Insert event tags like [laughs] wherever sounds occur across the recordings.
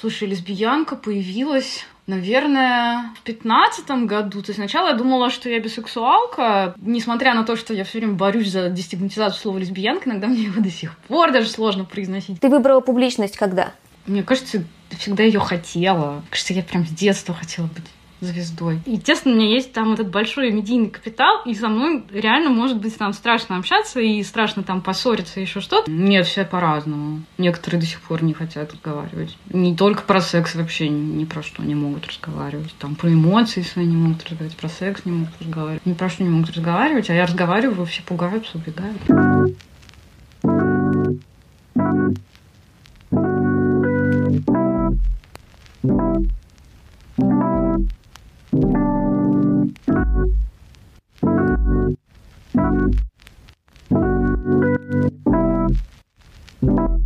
Слушай, лесбиянка появилась Наверное, в пятнадцатом году. То есть сначала я думала, что я бисексуалка, несмотря на то, что я все время борюсь за дестигматизацию слова лесбиянка, иногда мне его до сих пор даже сложно произносить. Ты выбрала публичность когда? Мне кажется, всегда ее хотела. Кажется, я прям с детства хотела быть звездой. Естественно, у меня есть там этот большой медийный капитал, и со мной реально может быть там страшно общаться и страшно там поссориться, еще что-то. Нет, все по-разному. Некоторые до сих пор не хотят разговаривать. Не только про секс вообще ни про что не могут разговаривать. Там про эмоции свои не могут разговаривать, про секс не могут разговаривать. Ни про что не могут разговаривать, а я разговариваю, все пугаются, убегают. Thank you.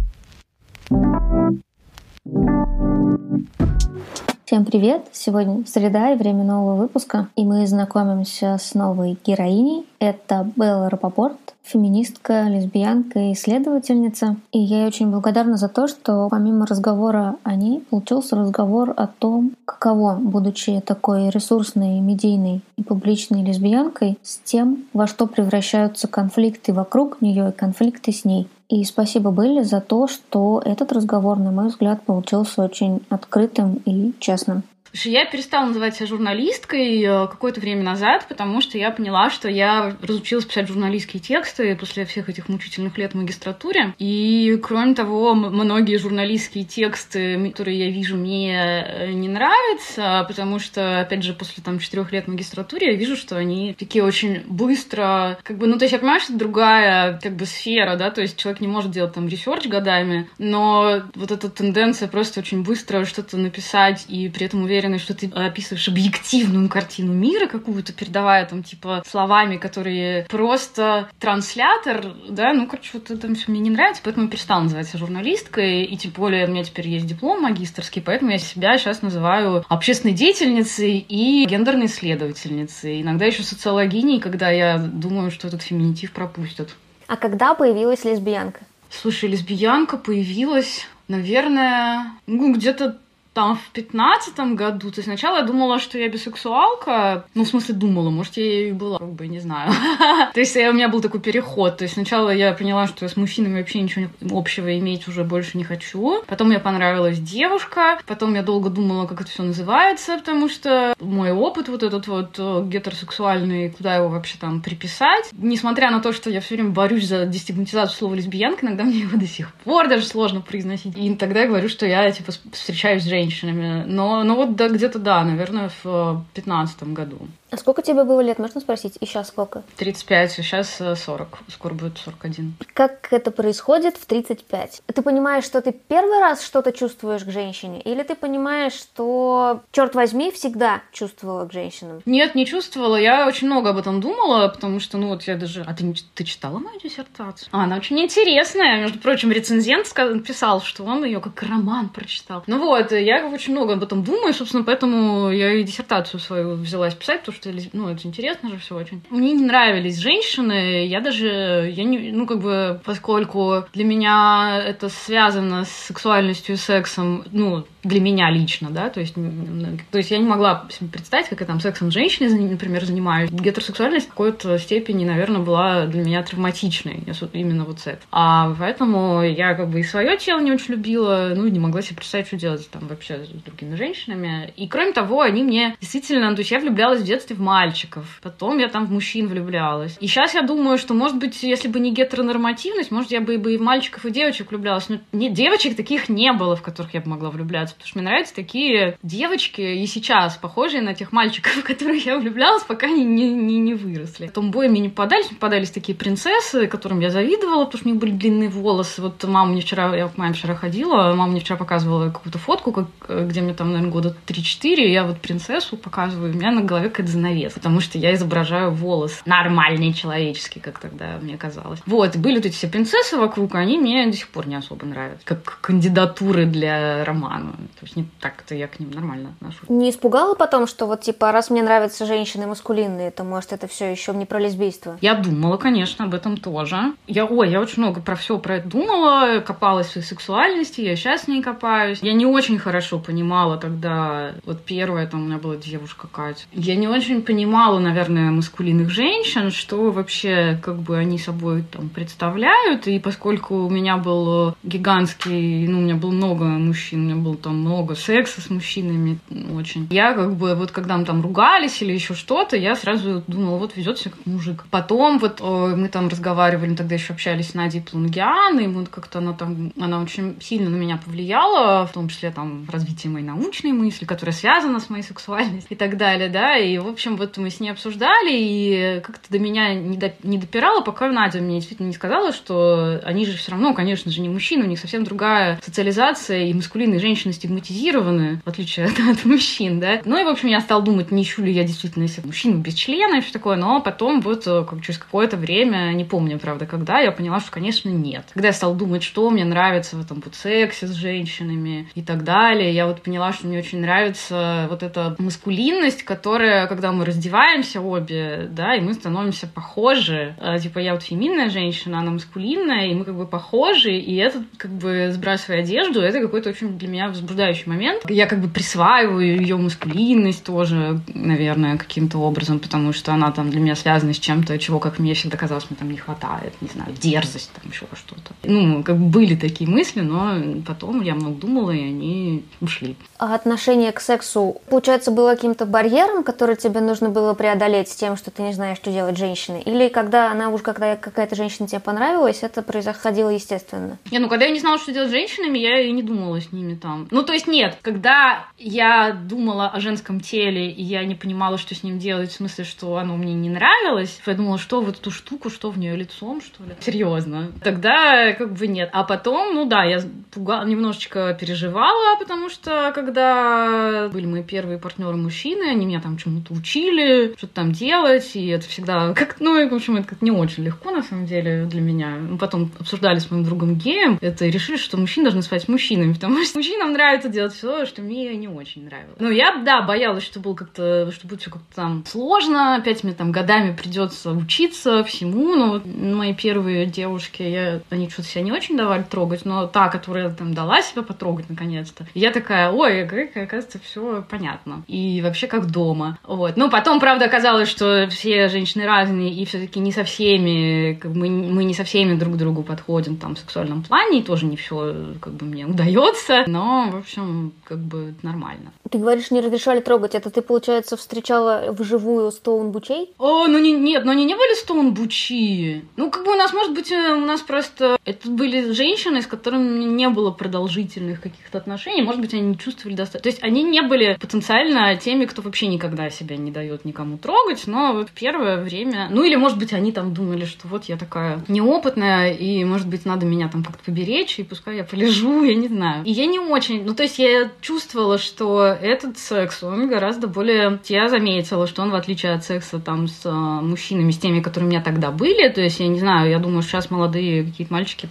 Всем привет! Сегодня среда и время нового выпуска, и мы знакомимся с новой героиней. Это Белла Рапопорт, феминистка, лесбиянка и исследовательница. И я ей очень благодарна за то, что помимо разговора о ней получился разговор о том, каково, будучи такой ресурсной, медийной и публичной лесбиянкой, с тем, во что превращаются конфликты вокруг нее и конфликты с ней. И спасибо Белле за то, что этот разговор, на мой взгляд, получился очень открытым и честным. Слушай, я перестала называть себя журналисткой э, какое-то время назад, потому что я поняла, что я разучилась писать журналистские тексты после всех этих мучительных лет в магистратуре. И, кроме того, многие журналистские тексты, которые я вижу, мне э, не нравятся, потому что, опять же, после там четырех лет в магистратуре я вижу, что они такие очень быстро, как бы, ну, то есть я понимаю, что это другая, как бы, сфера, да, то есть человек не может делать там research годами, но вот эта тенденция просто очень быстро что-то написать и при этом уверен уверена, что ты описываешь объективную картину мира какую-то, передавая там, типа, словами, которые просто транслятор, да, ну, короче, вот это мне не нравится, поэтому я перестала называться журналисткой, и тем более у меня теперь есть диплом магистрский, поэтому я себя сейчас называю общественной деятельницей и гендерной исследовательницей. Иногда еще социологиней, когда я думаю, что этот феминитив пропустят. А когда появилась лесбиянка? Слушай, лесбиянка появилась, наверное, ну, где-то там в пятнадцатом году, то есть сначала я думала, что я бисексуалка, ну, в смысле, думала, может, я и была, как бы, не знаю. [laughs] То есть у меня был такой переход, то есть сначала я поняла, что с мужчинами вообще ничего общего иметь уже больше не хочу, потом мне понравилась девушка, потом я долго думала, как это все называется, потому что мой опыт вот этот вот э, гетеросексуальный, куда его вообще там приписать, несмотря на то, что я все время борюсь за дестигматизацию слова лесбиянка, иногда мне его до сих пор даже сложно произносить, и тогда я говорю, что я, типа, встречаюсь с женщиной, женщинами. Но, ну вот да, где-то да, наверное, в пятнадцатом году. А сколько тебе было лет, можно спросить? И сейчас сколько? 35, а сейчас 40. Скоро будет 41. Как это происходит в 35? Ты понимаешь, что ты первый раз что-то чувствуешь к женщине? Или ты понимаешь, что, черт возьми, всегда чувствовала к женщинам? Нет, не чувствовала. Я очень много об этом думала, потому что, ну вот я даже... А ты, ты читала мою диссертацию? А, она очень интересная. Между прочим, рецензент писал, что он ее как роман прочитал. Ну вот, я очень много об этом думаю, собственно, поэтому я и диссертацию свою взялась писать, потому что что, ну, это интересно же все очень. Мне не нравились женщины, я даже, я не, ну, как бы, поскольку для меня это связано с сексуальностью и сексом, ну, для меня лично, да, то есть, то есть я не могла представить, как я там сексом с женщиной, например, занимаюсь. Гетеросексуальность в какой-то степени, наверное, была для меня травматичной, именно вот это. А поэтому я как бы и свое тело не очень любила, ну, не могла себе представить, что делать там вообще с другими женщинами. И кроме того, они мне действительно, то есть я влюблялась в детстве в мальчиков, потом я там в мужчин влюблялась. И сейчас я думаю, что, может быть, если бы не гетеронормативность, может, я бы и в мальчиков, и девочек влюблялась. Но не, девочек таких не было, в которых я бы могла влюбляться потому что мне нравятся такие девочки и сейчас, похожие на тех мальчиков, [laughs] в которых я влюблялась, пока они не, не, не выросли. Томбои мне не попадались, мне попадались такие принцессы, которым я завидовала, потому что у них были длинные волосы. Вот мама мне вчера, я к маме вчера ходила, мама мне вчера показывала какую-то фотку, как, где мне там, наверное, года 3-4, я вот принцессу показываю, у меня на голове какая-то занавеса, потому что я изображаю волос нормальный, человеческий, как тогда мне казалось. Вот, были вот эти все принцессы вокруг, они мне до сих пор не особо нравятся, как кандидатуры для романа То есть не так-то я к ним нормально отношусь. Не испугало потом, что вот типа, раз мне нравятся женщины маскулинные, то может это все еще не про лесбийство? Я думала, конечно, об этом тоже. Я, ой, я очень много про все про это думала, копалась в своей сексуальности, я сейчас с ней копаюсь. Я не очень хорошо понимала, когда вот первая там у меня была девушка Катя. Я не очень понимала, наверное, маскулинных женщин, что вообще как бы они собой там представляют. И поскольку у меня был гигантский, ну, у меня было много мужчин, у меня было там много секса с мужчинами очень. Я как бы вот когда мы там ругались или еще что-то, я сразу думала, вот везет себя как мужик. Потом вот мы там разговаривали, тогда еще общались с Надей Плунгиан, и мы как-то она там, она очень сильно на меня повлияла, в том числе там развитие моей научной мысли, которая связана с моей сексуальностью и так далее, да, и в общем вот мы с ней обсуждали, и как-то до меня не, до, не допирала, пока Надя мне действительно не сказала, что они же все равно, конечно же, не мужчины, у них совсем другая социализация, и маскулинные женщины стигматизированы, в отличие от, [laughs] от мужчин, да. Ну и, в общем, я стала думать, не ищу ли я действительно себе мужчину без члена и все такое, но потом вот э, как через какое-то время, не помню, правда, когда, я поняла, что, конечно, нет. Когда я стала думать, что мне нравится в этом вот сексе с женщинами и так далее, я вот поняла, что мне очень нравится вот эта маскулинность, которая, когда мы раздеваемся обе, да, и мы становимся похожи. Э, типа, я вот феминная женщина, она маскулинная, и мы как бы похожи, и это как бы сбрасывая одежду, это какой-то очень для меня возбуждающий момент. Я как бы присваиваю ее маскулинность тоже, наверное, каким-то образом, потому что она там для меня связана с чем-то, чего, как мне всегда казалось, мне там не хватает, не знаю, дерзость, там еще что-то. Ну, как бы были такие мысли, но потом я много думала, и они ушли. А отношение к сексу, получается, было каким-то барьером, который тебе нужно было преодолеть с тем, что ты не знаешь, что делать женщине? Или когда она уж когда какая-то женщина тебе понравилась, это происходило естественно? Не, ну когда я не знала, что делать с женщинами, я и не думала с ними там. Ну, то есть нет, когда я думала о женском теле, и я не понимала, что с ним делать, в смысле, что оно мне не нравилось, я думала, что вот эту штуку, что в нее лицом, что ли? Серьезно. Тогда как бы нет. А потом, ну да, я пугала, немножечко переживала, потому что когда были мои первые партнеры мужчины, они меня там чему-то учили, что-то там делать, и это всегда как, ну, в общем, это как не очень легко, на самом деле, для меня. Мы потом обсуждали с моим другом геем это решили, что мужчины должны спать с мужчинами, потому что мужчинам нравится делать все, что мне не очень нравилось. Ну, я, да, боялась, что было как-то, что будет все как-то там сложно, опять мне там годами придется учиться всему, но вот мои первые девушки, я, они что-то себя не очень давали трогать, но та, которая там дала себя потрогать наконец-то, я такая, ой, оказывается, все понятно. И вообще как дома. Вот. Ну, потом, правда, оказалось, что все женщины разные, и все-таки не со всеми, как мы, мы не со всеми друг другу подходим там в сексуальном плане, и тоже не все как бы мне удается, но, в общем, как бы нормально. Ты говоришь, не разрешали трогать, это ты, получается, встречала вживую стоун-бучей? О, ну не, нет, но они не были стоун-бучи. Ну, как бы у нас, может быть, э, у нас просто... Это были женщины, с которыми не было продолжительных каких-то отношений, может быть, они не чувствовали достаточно... То есть они не были потенциально теми, кто вообще никогда себя не дает никому трогать, но вот первое время... Ну, или, может быть, они там думали, что вот я такая неопытная, и, может быть, надо меня там как-то поберечь, и пускай я полежу, я не знаю. И я не очень... Ну, то есть я чувствовала, что этот секс, он гораздо более... Я заметила, что он, в отличие от секса там с э, мужчинами, с теми, которые у меня тогда были, то есть я не знаю, я думаю, сейчас молодые какие-то мальчики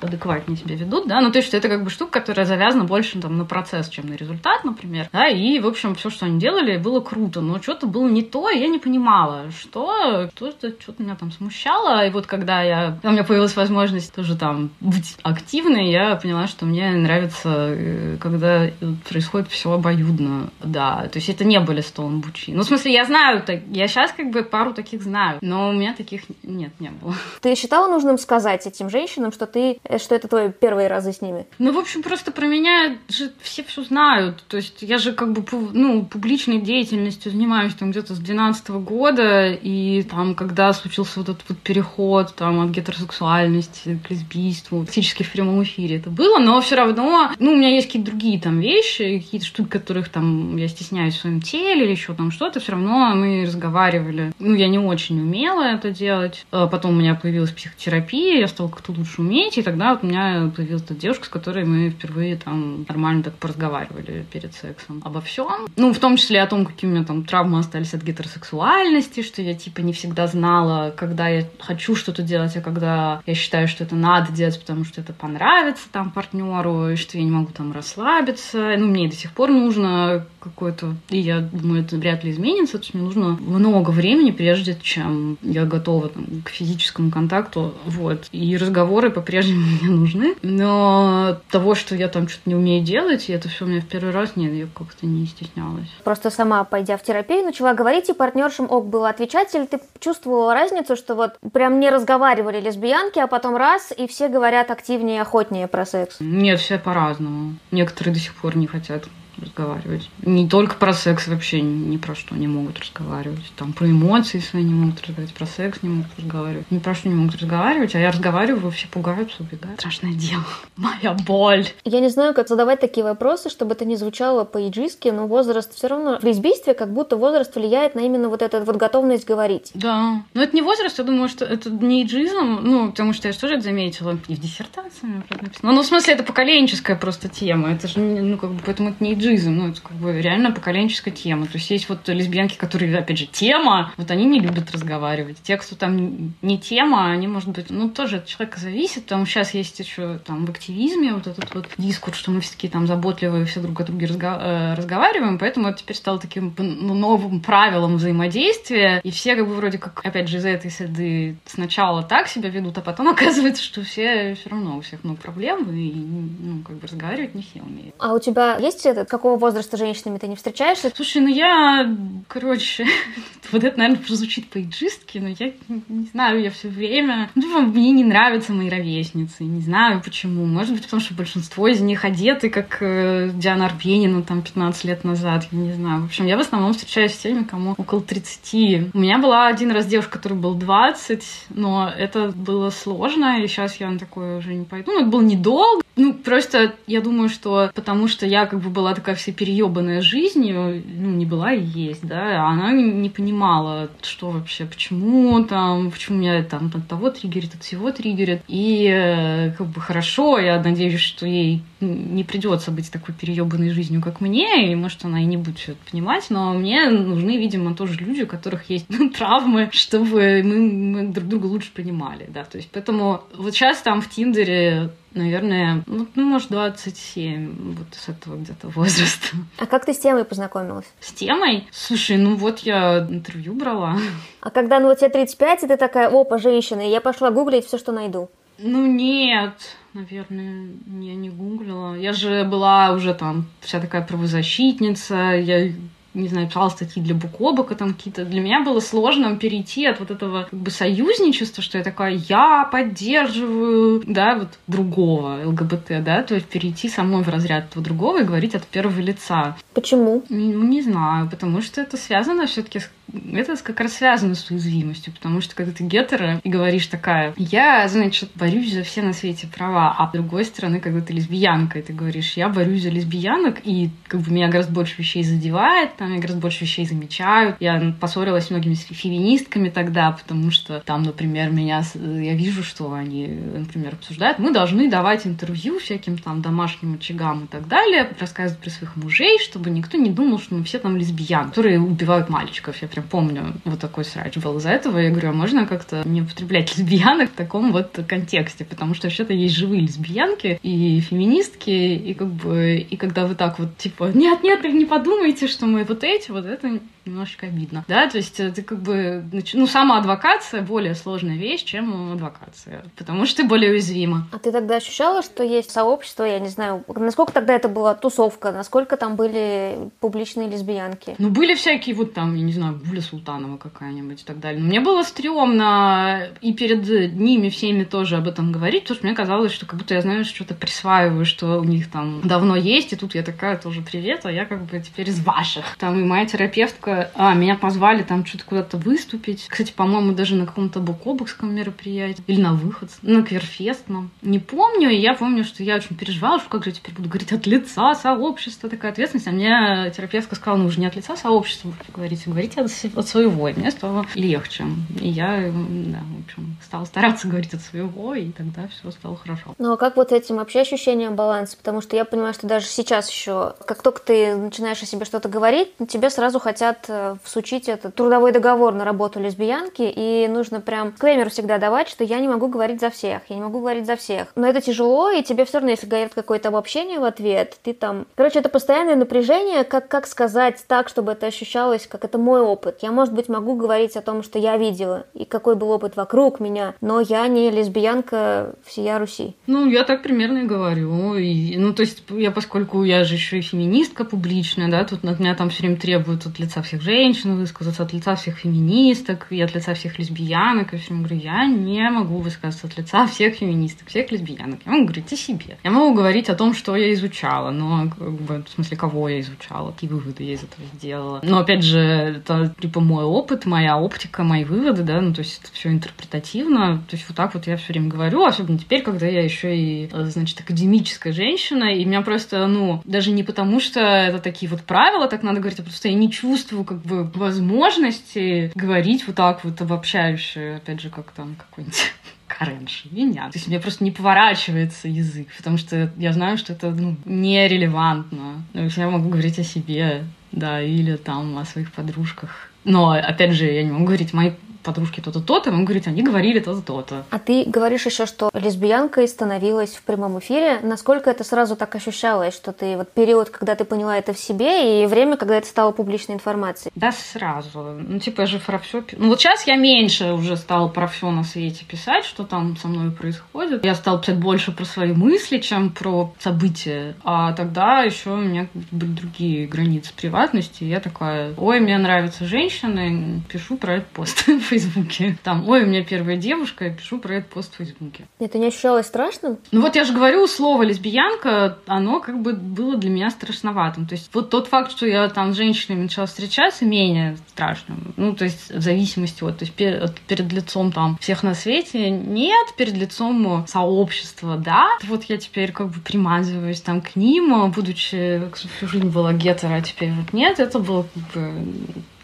адекватнее себя ведут, да, ну то есть это как бы штука, которая завязана больше там на процесс, чем на результат, например, да, и, в общем, все, что они делали, было круто, но что-то было не то, и я не понимала, что, что-то, что-то меня там смущало, и вот когда я, у меня появилась возможность тоже там быть активной, я поняла, что мне нравится, э, когда происходит все обоюдно, да, то есть это не были стоунбучи, ну, в смысле, я знаю, я сейчас как бы пару таких знаю, но у меня таких нет, не было. Ты считала нужным сказать этим женщинам, что ты, э, что это твои первые разы с ними? Ну, в общем, просто про меня же все все знают. То есть я же как бы, ну, публичной деятельностью занимаюсь там где-то с 12 года, и там, когда случился вот этот вот переход там от гетеросексуальности к лесбийству, практически в прямом эфире это было, но все равно, ну, у меня есть какие-то другие там вещи, какие-то штуки, которых там я стесняюсь в своем теле или еще там что-то, все равно мы разговаривали. Ну, я не очень умела это делать. А потом у меня появилась психотерапия, я стала как-то лучше уметь, и тогда вот у меня появилась эта девушка, с которой мы впервые там нормально так поразговаривали перед сексом обо всем. Ну, в том числе о том, какие у меня там травмы остались от гетеросексуальности, что я типа не всегда знала, когда я хочу что-то делать, а когда я считаю, что это надо делать, потому что это понравится там партнеру, и что я не могу там расслабиться. Ну, мне до сих пор нужно какое-то... И я думаю, это вряд ли изменится. То есть мне нужно много времени, прежде чем я готова там, к физическому контакту. Вот. И разговоры по-прежнему [laughs] мне нужны. Но того, что я там что-то не умею делать, и это все у меня в первый раз, нет, я как-то не стеснялась. Просто сама, пойдя в терапию, начала говорить, и партнершам ок было отвечать, или ты чувствовала разницу, что вот прям не разговаривали лесбиянки, а потом раз, и все говорят активнее и охотнее про секс? Нет, все по-разному. Некоторые до сих пор не хотят разговаривать. Не только про секс вообще ни про что не могут разговаривать. Там про эмоции свои не могут разговаривать, про секс не могут разговаривать. Ни про что не могут разговаривать, а я разговариваю, все пугаются, убегают. Страшное дело. [laughs] Моя боль. Я не знаю, как задавать такие вопросы, чтобы это не звучало по-иджистски, но возраст все равно в лесбийстве как будто возраст влияет на именно вот эту вот готовность говорить. Да. Но это не возраст, я думаю, что это не иджизм, ну, потому что я же тоже это заметила. И в диссертации меня написано. Ну, в смысле, это поколенческая просто тема. Это же, ну, как бы, поэтому это не иджизм эйджизм, ну, это как бы реально поколенческая тема. То есть есть вот лесбиянки, которые, опять же, тема, вот они не любят разговаривать. Те, кто там не тема, они, может быть, ну, тоже от человека зависит. Там сейчас есть еще там в активизме вот этот вот дискурс, что мы все-таки там заботливые все друг о друге разго- э, разговариваем, поэтому это теперь стало таким ну, новым правилом взаимодействия. И все как бы вроде как, опять же, из этой среды сначала так себя ведут, а потом [laughs] оказывается, что все все равно у всех много проблем, и ну, как бы разговаривать не все умеют. А у тебя есть этот какого возраста женщинами ты не встречаешься? Слушай, ну я, короче, [laughs] вот это, наверное, прозвучит по-иджистски, но я не знаю, я все время... Ну, мне не нравятся мои ровесницы, не знаю почему. Может быть, потому что большинство из них одеты, как э, Диана Арбенина там 15 лет назад, я не знаю. В общем, я в основном встречаюсь с теми, кому около 30. У меня была один раз девушка, который был 20, но это было сложно, и сейчас я на такое уже не пойду. Ну, это было недолго. Ну, просто я думаю, что потому что я как бы была такая вся переебанная жизнью, ну, не была и есть, да, она не понимала, что вообще, почему там, почему меня там от того триггерит, от всего триггерит. И э, как бы хорошо, я надеюсь, что ей не придется быть такой переебанной жизнью, как мне, и может она и не будет все это понимать, но мне нужны, видимо, тоже люди, у которых есть ну, травмы, чтобы мы, мы друг друга лучше понимали, да, то есть поэтому вот сейчас там в Тиндере наверное, ну, ну, может, 27, вот с этого где-то возраста. А как ты с темой познакомилась? С темой? Слушай, ну вот я интервью брала. А когда, ну, вот тебе 35, и ты такая, опа, женщина, и я пошла гуглить все, что найду. Ну, нет, наверное, я не гуглила. Я же была уже там вся такая правозащитница, я не знаю, писала статьи для Букобока там какие-то. Для меня было сложно перейти от вот этого как бы союзничества, что я такая, я поддерживаю, да, вот другого ЛГБТ, да, то есть перейти самой в разряд этого другого и говорить от первого лица. Почему? Ну, не знаю, потому что это связано все-таки с это как раз связано с уязвимостью, потому что когда ты гетера и говоришь такая, я, значит, борюсь за все на свете права, а с другой стороны, когда ты лесбиянка, и ты говоришь, я борюсь за лесбиянок, и как бы меня гораздо больше вещей задевает, там гораздо больше вещей замечают. Я поссорилась с многими феминистками тогда, потому что там, например, меня, я вижу, что они, например, обсуждают, мы должны давать интервью всяким там домашним очагам и так далее, рассказывать про своих мужей, чтобы никто не думал, что мы все там лесбиян, которые убивают мальчиков. Я прям помню, вот такой срач был из-за этого. Я говорю, а можно как-то не употреблять лесбиянок в таком вот контексте? Потому что вообще-то есть живые лесбиянки и феминистки, и как бы, и когда вы так вот, типа, нет-нет, не подумайте, что мы вот эти, вот это немножечко обидно. Да, то есть ты как бы, ну, сама адвокация более сложная вещь, чем адвокация, потому что ты более уязвима. А ты тогда ощущала, что есть сообщество, я не знаю, насколько тогда это была тусовка, насколько там были публичные лесбиянки? Ну, были всякие вот там, я не знаю, Гуля Султанова какая-нибудь и так далее. Но мне было стрёмно и перед ними всеми тоже об этом говорить, потому что мне казалось, что как будто я, знаю, что-то присваиваю, что у них там давно есть, и тут я такая тоже привет, а я как бы теперь из ваших. Там и моя терапевтка типа, а, меня позвали там что-то куда-то выступить. Кстати, по-моему, даже на каком-то букобокском мероприятии. Или на выход. На кверфестном. Не помню. И я помню, что я очень переживала, что как же теперь буду говорить от лица сообщества, такая ответственность. А мне терапевтка сказала, ну, уже не от лица сообщества говорите, говорите от, от своего. И мне стало легче. И я, да, в общем, стала стараться говорить от своего, и тогда все стало хорошо. Ну, а как вот этим вообще ощущением баланса? Потому что я понимаю, что даже сейчас еще, как только ты начинаешь о себе что-то говорить, тебе сразу хотят э, всучить это трудовой договор на работу лесбиянки, и нужно прям клеймер всегда давать, что я не могу говорить за всех, я не могу говорить за всех. Но это тяжело, и тебе все равно, если говорят какое-то обобщение в ответ, ты там... Короче, это постоянное напряжение, как, как сказать так, чтобы это ощущалось, как это мой опыт. Я, может быть, могу говорить о том, что я видела, и какой был опыт вокруг меня, но я не лесбиянка всея Руси. Ну, я так примерно и говорю. И, ну, то есть, я, поскольку я же еще и феминистка публичная, да, тут от меня там все время требуют от лица всех женщин высказаться, от лица всех феминисток и от лица всех лесбиянок. И все говорю, я не могу высказаться от лица всех феминисток, всех лесбиянок. Я могу говорить о себе. Я могу говорить о том, что я изучала, но, в смысле, кого я изучала, какие выводы я из этого сделала. Но, опять же, это, типа, мой опыт, моя оптика, мои выводы, да, ну, то есть, это все интерпретативно. То есть, вот так вот я все время говорю, особенно теперь, когда я еще и, значит, академическая женщина, и меня просто, ну, даже не потому, что это такие вот правила, так надо говорить, а просто я не чувствую, как бы, возможности говорить вот так вот обобщающе, опять же, как там какой-нибудь [laughs] раньше меня. То есть мне просто не поворачивается язык, потому что я знаю, что это ну, нерелевантно. То есть я могу говорить о себе, да, или там о своих подружках. Но, опять же, я не могу говорить, мои подружки то-то, то-то, он говорит, они говорили то-то, то-то. А ты говоришь еще, что лесбиянкой становилась в прямом эфире. Насколько это сразу так ощущалось, что ты вот период, когда ты поняла это в себе, и время, когда это стало публичной информацией? Да, сразу. Ну, типа, я же про все... Ну, вот сейчас я меньше уже стала про все на свете писать, что там со мной происходит. Я стала писать больше про свои мысли, чем про события. А тогда еще у меня были другие границы приватности. Я такая, ой, мне нравятся женщины, пишу про этот пост [laughs] Фейсбуке. Там, ой, у меня первая девушка, я пишу про этот пост в Фейсбуке. Это не ощущалось страшным? Ну вот я же говорю, слово лесбиянка, оно как бы было для меня страшноватым. То есть вот тот факт, что я там с женщинами начала встречаться, менее страшным. Ну, то есть в зависимости от, то есть перед, перед лицом там всех на свете, нет, перед лицом сообщества, да. Вот я теперь как бы примазываюсь там к ним, будучи всю жизнь была гетера, а теперь вот нет, это было как бы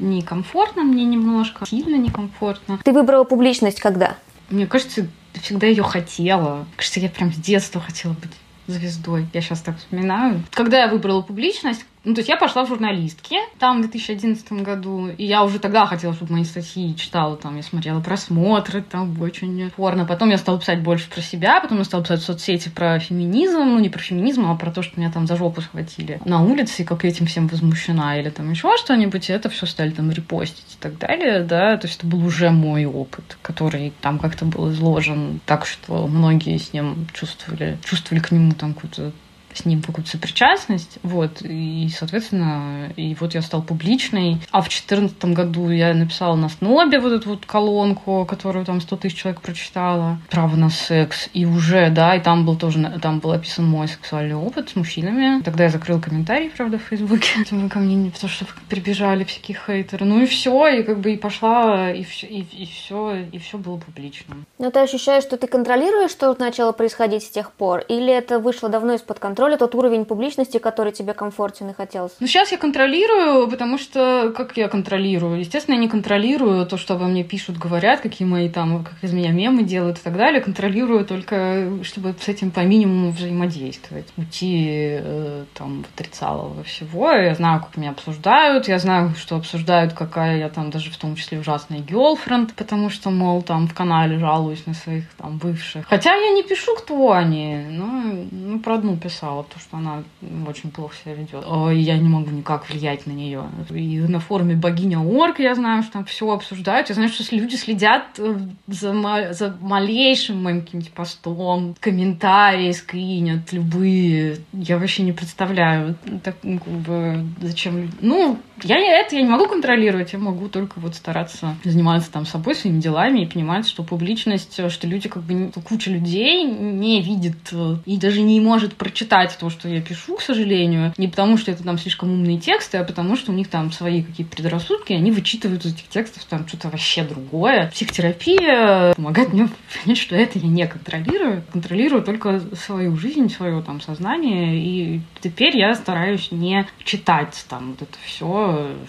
некомфортно мне немножко, сильно некомфортно. Ты выбрала публичность когда? Мне кажется, всегда ее хотела. Кажется, я прям с детства хотела быть звездой. Я сейчас так вспоминаю. Когда я выбрала публичность, ну, то есть я пошла в журналистки там в 2011 году, и я уже тогда хотела, чтобы мои статьи читала, там, я смотрела просмотры, там, очень порно. Потом я стала писать больше про себя, потом я стала писать в соцсети про феминизм, ну, не про феминизм, а про то, что меня там за жопу схватили на улице, и как этим всем возмущена, или там еще что-нибудь, и это все стали там репостить и так далее, да, то есть это был уже мой опыт, который там как-то был изложен так, что многие с ним чувствовали, чувствовали к нему там какую-то с ним какую-то сопричастность, вот, и, соответственно, и вот я стал публичной. А в четырнадцатом году я написала на Снобе вот эту вот колонку, которую там 100 тысяч человек прочитала, «Право на секс», и уже, да, и там был тоже, там был описан мой сексуальный опыт с мужчинами. Тогда я закрыла комментарий, правда, в Фейсбуке, ко мне не потому что прибежали всякие хейтеры. Ну и все, и как бы и пошла, и все, и, и все, и все было публично. Но ты ощущаешь, что ты контролируешь, что начало происходить с тех пор, или это вышло давно из-под контроля? Контроля тот уровень публичности, который тебе комфортен и хотелось? Ну, сейчас я контролирую, потому что как я контролирую? Естественно, я не контролирую то, что обо мне пишут, говорят, какие мои там, как из меня мемы делают и так далее. Контролирую только, чтобы с этим по минимуму взаимодействовать. Уйти э, там в отрицалово всего. Я знаю, как меня обсуждают, я знаю, что обсуждают, какая я там даже в том числе ужасная гелфренд, потому что, мол, там в канале жалуюсь на своих там бывших. Хотя я не пишу, кто они, но ну, про одну писала написала, то, что она очень плохо себя ведет. Я не могу никак влиять на нее. И на форуме богиня Орг я знаю, что там все обсуждают. Я знаю, что люди следят э, за, за малейшим моим каким-то постом, комментарии скринят любые. Я вообще не представляю, так, ну, как бы, зачем... Ну, я это я не могу контролировать, я могу только вот стараться заниматься там собой, своими делами и понимать, что публичность, что люди как бы, куча людей не видит э, и даже не может прочитать читать то, что я пишу, к сожалению. Не потому, что это там слишком умные тексты, а потому, что у них там свои какие-то предрассудки, они вычитывают из этих текстов там что-то вообще другое. Психотерапия помогает мне понять, что это я не контролирую. Контролирую только свою жизнь, свое там сознание. И теперь я стараюсь не читать там вот это все,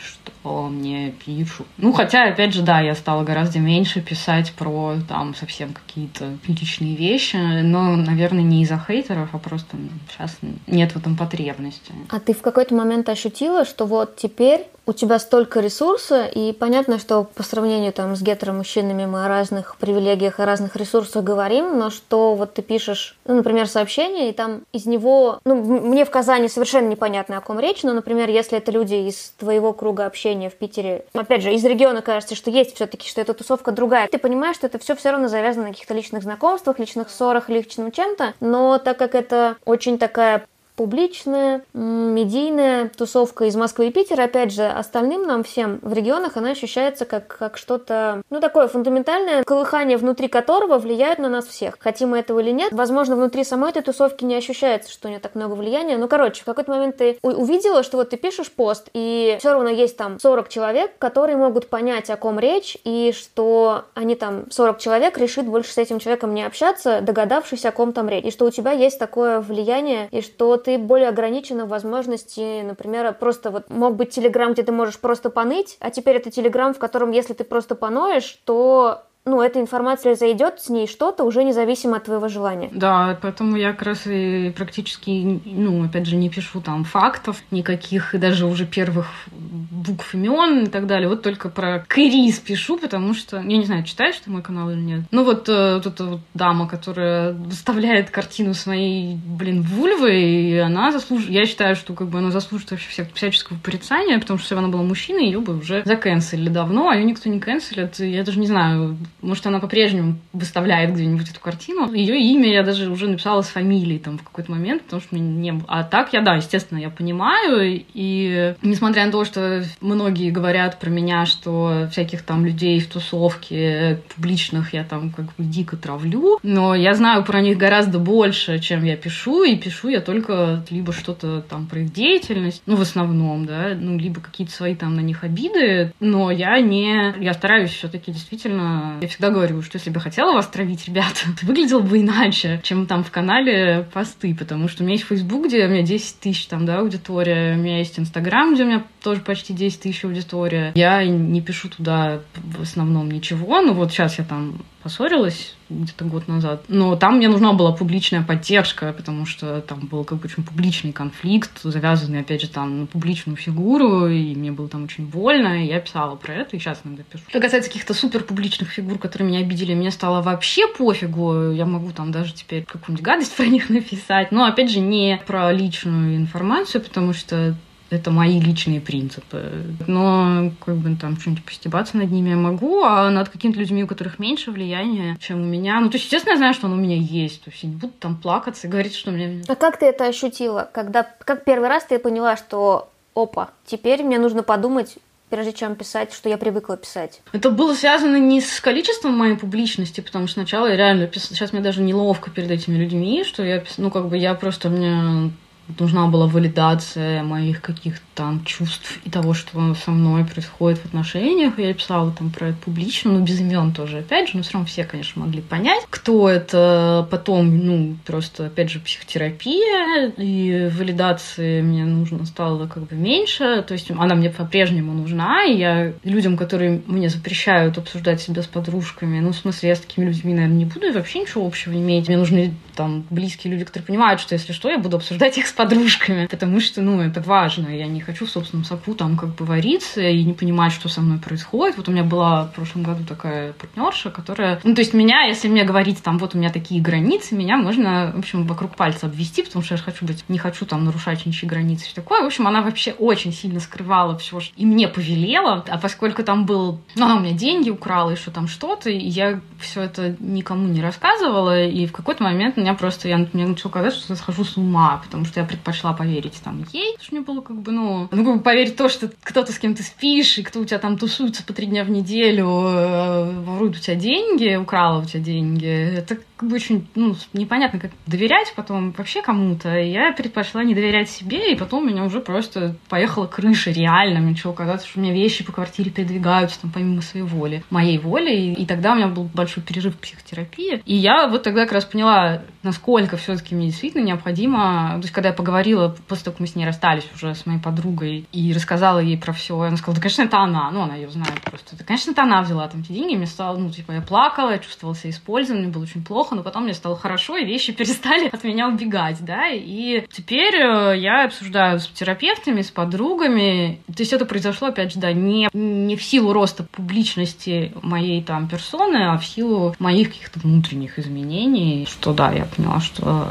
что мне пишут. Ну, хотя, опять же, да, я стала гораздо меньше писать про там совсем какие-то личные вещи, но, наверное, не из-за хейтеров, а просто сейчас нет в этом потребности. А ты в какой-то момент ощутила, что вот теперь у тебя столько ресурса, и понятно, что по сравнению там с гетеромужчинами мы о разных привилегиях, о разных ресурсах говорим, но что вот ты пишешь, ну, например, сообщение, и там из него, ну, мне в Казани совершенно непонятно, о ком речь, но, например, если это люди из твоего круга общения в Питере, опять же, из региона кажется, что есть все-таки, что эта тусовка другая, ты понимаешь, что это все все равно завязано на каких-то личных знакомствах, личных ссорах, личном чем-то, но так как это очень такая публичная, медийная тусовка из Москвы и Питера. Опять же, остальным нам всем в регионах она ощущается как, как что-то, ну, такое фундаментальное, колыхание внутри которого влияет на нас всех. Хотим мы этого или нет. Возможно, внутри самой этой тусовки не ощущается, что у нее так много влияния. Ну, короче, в какой-то момент ты увидела, что вот ты пишешь пост, и все равно есть там 40 человек, которые могут понять, о ком речь, и что они там, 40 человек, решит больше с этим человеком не общаться, догадавшись, о ком там речь. И что у тебя есть такое влияние, и что ты ты более ограничена в возможности, например, просто вот мог быть Телеграм, где ты можешь просто поныть, а теперь это Телеграм, в котором, если ты просто поноешь, то ну, эта информация зайдет с ней что-то уже независимо от твоего желания. Да, поэтому я как раз и практически, ну, опять же, не пишу там фактов никаких, и даже уже первых букв имен и так далее. Вот только про Крис пишу, потому что, я не знаю, читаешь ты мой канал или нет. Ну, вот, э, вот эта вот дама, которая выставляет картину своей, блин, вульвы, и она заслуживает, я считаю, что как бы она заслуживает вообще всяческого порицания, потому что если бы она была мужчиной, ее бы уже заканцелили давно, а ее никто не канцелит. Я даже не знаю, может, она по-прежнему выставляет где-нибудь эту картину. Ее имя я даже уже написала с фамилией там в какой-то момент, потому что мне не было. А так я, да, естественно, я понимаю. И несмотря на то, что многие говорят про меня, что всяких там людей в тусовке публичных я там как бы дико травлю, но я знаю про них гораздо больше, чем я пишу, и пишу я только либо что-то там про их деятельность, ну, в основном, да, ну, либо какие-то свои там на них обиды, но я не... Я стараюсь все таки действительно всегда говорю, что если бы хотела вас травить, ребята, [laughs] выглядело бы иначе, чем там в канале посты, потому что у меня есть Facebook, где у меня 10 тысяч там, да, аудитория, у меня есть Instagram, где у меня тоже почти 10 тысяч аудитория. Я не пишу туда в основном ничего, но вот сейчас я там поссорилась где-то год назад. Но там мне нужна была публичная поддержка, потому что там был как бы очень публичный конфликт, завязанный, опять же, там на публичную фигуру, и мне было там очень больно, и я писала про это, и сейчас иногда пишу. Что касается каких-то супер публичных фигур, которые меня обидели, мне стало вообще пофигу, я могу там даже теперь какую-нибудь гадость [laughs] про них написать, но, опять же, не про личную информацию, потому что это мои личные принципы. Но как бы там что-нибудь постебаться над ними я могу, а над какими-то людьми, у которых меньше влияния, чем у меня. Ну, то есть, естественно, я знаю, что оно у меня есть. То есть, я не буду там плакаться и говорить, что у меня... А как ты это ощутила? Когда, как первый раз ты поняла, что опа, теперь мне нужно подумать, прежде чем писать, что я привыкла писать. Это было связано не с количеством моей публичности, потому что сначала я реально писала, сейчас мне даже неловко перед этими людьми, что я, ну, как бы я просто, мне нужна была валидация моих каких-то там чувств и того, что со мной происходит в отношениях. Я писала там про это публично, но без имен тоже, опять же, но все равно все, конечно, могли понять, кто это. Потом, ну, просто, опять же, психотерапия, и валидации мне нужно стало как бы меньше, то есть она мне по-прежнему нужна, и я людям, которые мне запрещают обсуждать себя с подружками, ну, в смысле, я с такими людьми, наверное, не буду и вообще ничего общего иметь. Мне нужны там близкие люди, которые понимают, что если что, я буду обсуждать их с подружками, потому что, ну, это важно. Я не хочу в собственном соку там как бы вариться и не понимать, что со мной происходит. Вот у меня была в прошлом году такая партнерша, которая... Ну, то есть меня, если мне говорить, там, вот у меня такие границы, меня можно, в общем, вокруг пальца обвести, потому что я хочу быть, не хочу там нарушать ничьи границы, все такое. В общем, она вообще очень сильно скрывала все, что и мне повелела, а поскольку там был... Ну, она у меня деньги украла, еще там что-то, и я все это никому не рассказывала, и в какой-то момент меня меня просто, я, мне начало казаться, что я схожу с ума, потому что я предпочла поверить там ей, потому что мне было как бы, ну, ну, как бы поверить то, что кто-то с кем ты спишь, и кто у тебя там тусуется по три дня в неделю, э, ворует у тебя деньги, украла у тебя деньги, это как бы очень, ну, непонятно, как доверять потом вообще кому-то. Я предпочла не доверять себе, и потом у меня уже просто поехала крыша реально. Мне начало казаться, что у меня вещи по квартире передвигаются там помимо своей воли, моей воли. И, и тогда у меня был большой перерыв в психотерапии. И я вот тогда как раз поняла, насколько все-таки мне действительно необходимо. То есть, когда я поговорила, после того, как мы с ней расстались уже с моей подругой, и рассказала ей про все, она сказала, да, конечно, это она. Ну, она ее знает просто. Да, конечно, это она взяла там эти деньги. Мне стало, ну, типа, я плакала, я чувствовала себя использованной, мне было очень плохо, но потом мне стало хорошо, и вещи [laughs] перестали от меня убегать, да. И теперь э, я обсуждаю с терапевтами, с подругами. То есть это произошло, опять же, да, не, не в силу роста публичности моей там персоны, а в силу моих каких-то внутренних изменений, что да, я поняла, что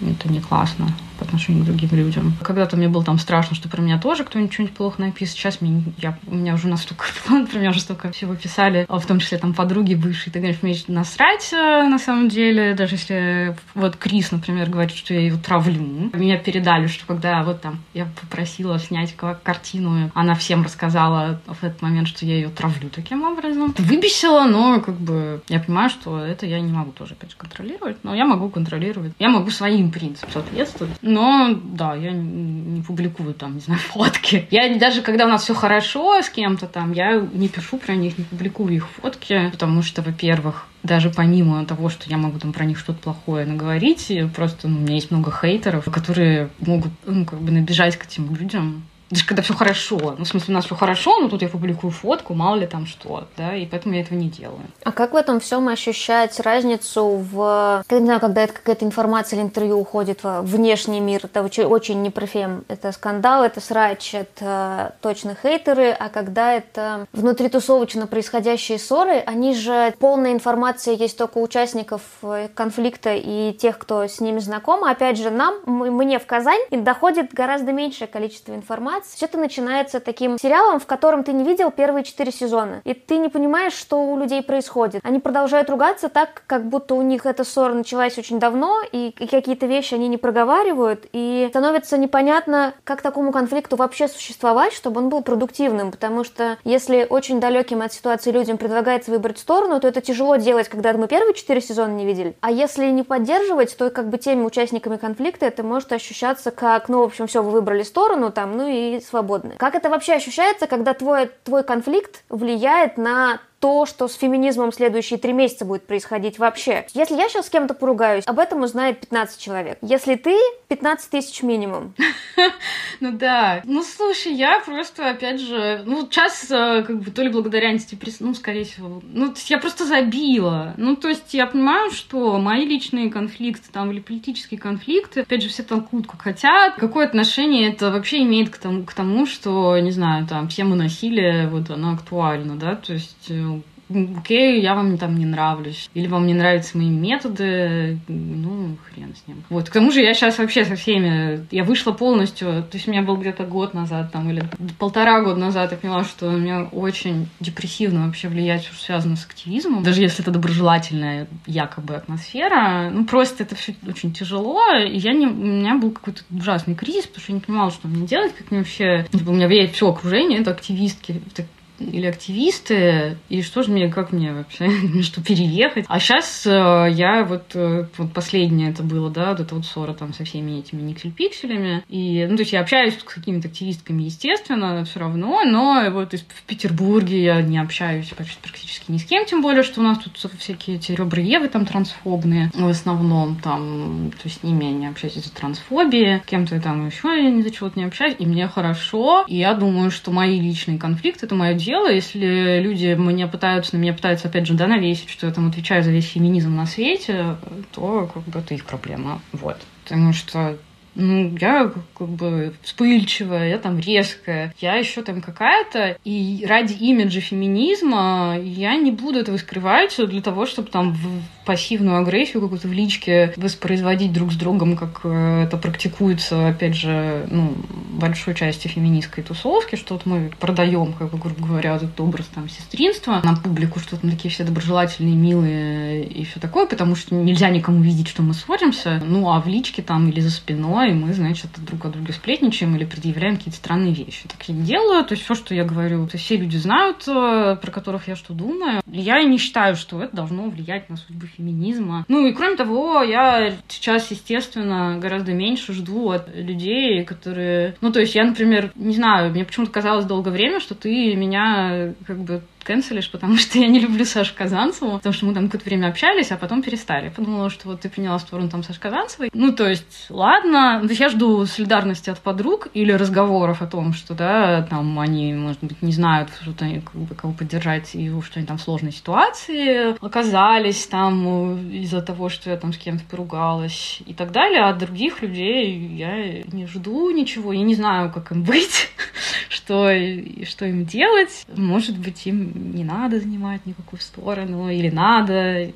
это не классно по отношению к другим людям. Когда-то мне было там страшно, что про меня тоже кто-нибудь что-нибудь плохо напишет. Сейчас мне, я, у меня уже настолько, [laughs] про меня уже столько всего писали, а в том числе там подруги бывшие. Ты говоришь, мне насрать э, на самом деле, даже если вот Крис, например, говорит, что я ее травлю. Меня передали, что когда вот там я попросила снять картину, она всем рассказала в этот момент, что я ее травлю таким образом. Выбесила, но как бы я понимаю, что это я не могу тоже опять же контролировать, но я могу контролировать. Я могу своим принципам соответствовать. Но да, я не публикую там, не знаю, [laughs] фотки. Я даже когда у нас все хорошо с кем-то там, я не пишу про них, не публикую их фотки, потому что, во-первых, даже помимо того, что я могу там про них что-то плохое наговорить, просто ну, у меня есть много хейтеров, которые могут ну, как бы набежать к этим людям даже когда все хорошо. Ну, в смысле, у нас все хорошо, но тут я публикую фотку, мало ли там что, да, и поэтому я этого не делаю. А как в этом всем ощущать разницу в... Я не знаю, когда это какая-то информация или интервью уходит в внешний мир, это очень, очень не про фем. Это скандал, это срач, это точно хейтеры, а когда это внутритусовочно происходящие ссоры, они же полная информация есть только у участников э, конфликта и тех, кто с ними знаком. Опять же, нам, мне в Казань, доходит гораздо меньшее количество информации, информации. Все это начинается таким сериалом, в котором ты не видел первые четыре сезона. И ты не понимаешь, что у людей происходит. Они продолжают ругаться так, как будто у них эта ссора началась очень давно, и какие-то вещи они не проговаривают, и становится непонятно, как такому конфликту вообще существовать, чтобы он был продуктивным, потому что если очень далеким от ситуации людям предлагается выбрать сторону, то это тяжело делать, когда мы первые четыре сезона не видели. А если не поддерживать, то как бы теми участниками конфликта это может ощущаться как, ну, в общем, все, вы выбрали сторону, там, ну и свободны. Как это вообще ощущается, когда твой, твой конфликт влияет на то, что с феминизмом следующие три месяца будет происходить вообще. Если я сейчас с кем-то поругаюсь, об этом узнает 15 человек. Если ты, 15 тысяч минимум. [laughs] Ну да. Ну слушай, я просто, опять же, ну сейчас э, как бы то ли благодаря антидепрессии, ну скорее всего, ну то есть я просто забила. Ну то есть я понимаю, что мои личные конфликты там или политические конфликты, опять же, все толкуют как хотят. Какое отношение это вообще имеет к тому, к тому что, не знаю, там тема насилия, вот она актуальна, да, то есть э, окей, я вам там не нравлюсь, или вам не нравятся мои методы, ну, хрен с ним. Вот, к тому же я сейчас вообще со всеми, я вышла полностью, то есть у меня был где-то год назад там, или полтора года назад я поняла, что у меня очень депрессивно вообще влияет все, что связано с активизмом, даже если это доброжелательная якобы атмосфера, ну, просто это все очень тяжело, и я не, у меня был какой-то ужасный кризис, потому что я не понимала, что мне делать, как мне вообще, типа, у меня все окружение, это активистки, или активисты, и что же мне, как мне вообще, [laughs] что переехать. А сейчас э, я вот, э, вот последнее это было, да, вот это вот ссора там со всеми этими никсель-пикселями, и, ну, то есть я общаюсь с какими-то активистками, естественно, все равно, но вот в Петербурге я не общаюсь практически ни с кем, тем более, что у нас тут всякие эти ребра Евы там трансфобные, в основном там, то есть с ними я не общаюсь из-за трансфобии, кем-то там еще я ни за чего-то не общаюсь, и мне хорошо, и я думаю, что мои личные конфликты — это мое дело, если люди мне пытаются, на меня пытаются, опять же, да, навесить, что я там отвечаю за весь феминизм на свете, то как бы это их проблема. Вот. Потому что ну, я как бы вспыльчивая, я там резкая, я еще там какая-то, и ради имиджа феминизма я не буду этого скрывать для того, чтобы там пассивную агрессию какую-то в личке воспроизводить друг с другом, как э, это практикуется, опять же, ну, большой части феминистской тусовки, что вот мы продаем, как бы, грубо говоря, этот образ там сестринства на публику, что мы такие все доброжелательные, милые и все такое, потому что нельзя никому видеть, что мы ссоримся. Ну, а в личке там или за спиной мы, значит, друг о друге сплетничаем или предъявляем какие-то странные вещи. Так я делаю, то есть все, что я говорю, то все люди знают, э, про которых я что думаю. Я не считаю, что это должно влиять на судьбу феминизма. Ну и кроме того, я сейчас, естественно, гораздо меньше жду от людей, которые... Ну, то есть я, например, не знаю, мне почему-то казалось долгое время, что ты меня как бы канцелишь, потому что я не люблю Сашу Казанцеву, потому что мы там какое-то время общались, а потом перестали. подумала, что вот ты приняла сторону там Саши Казанцевой. Ну, то есть, ладно. То есть я жду солидарности от подруг или разговоров о том, что, да, там они, может быть, не знают, что они, как бы, кого поддержать, и что они там в сложной ситуации оказались там из-за того, что я там с кем-то поругалась и так далее. А от других людей я не жду ничего, я не знаю, как им быть, [laughs] что, что им делать. Может быть, им не надо занимать никакую сторону, или надо,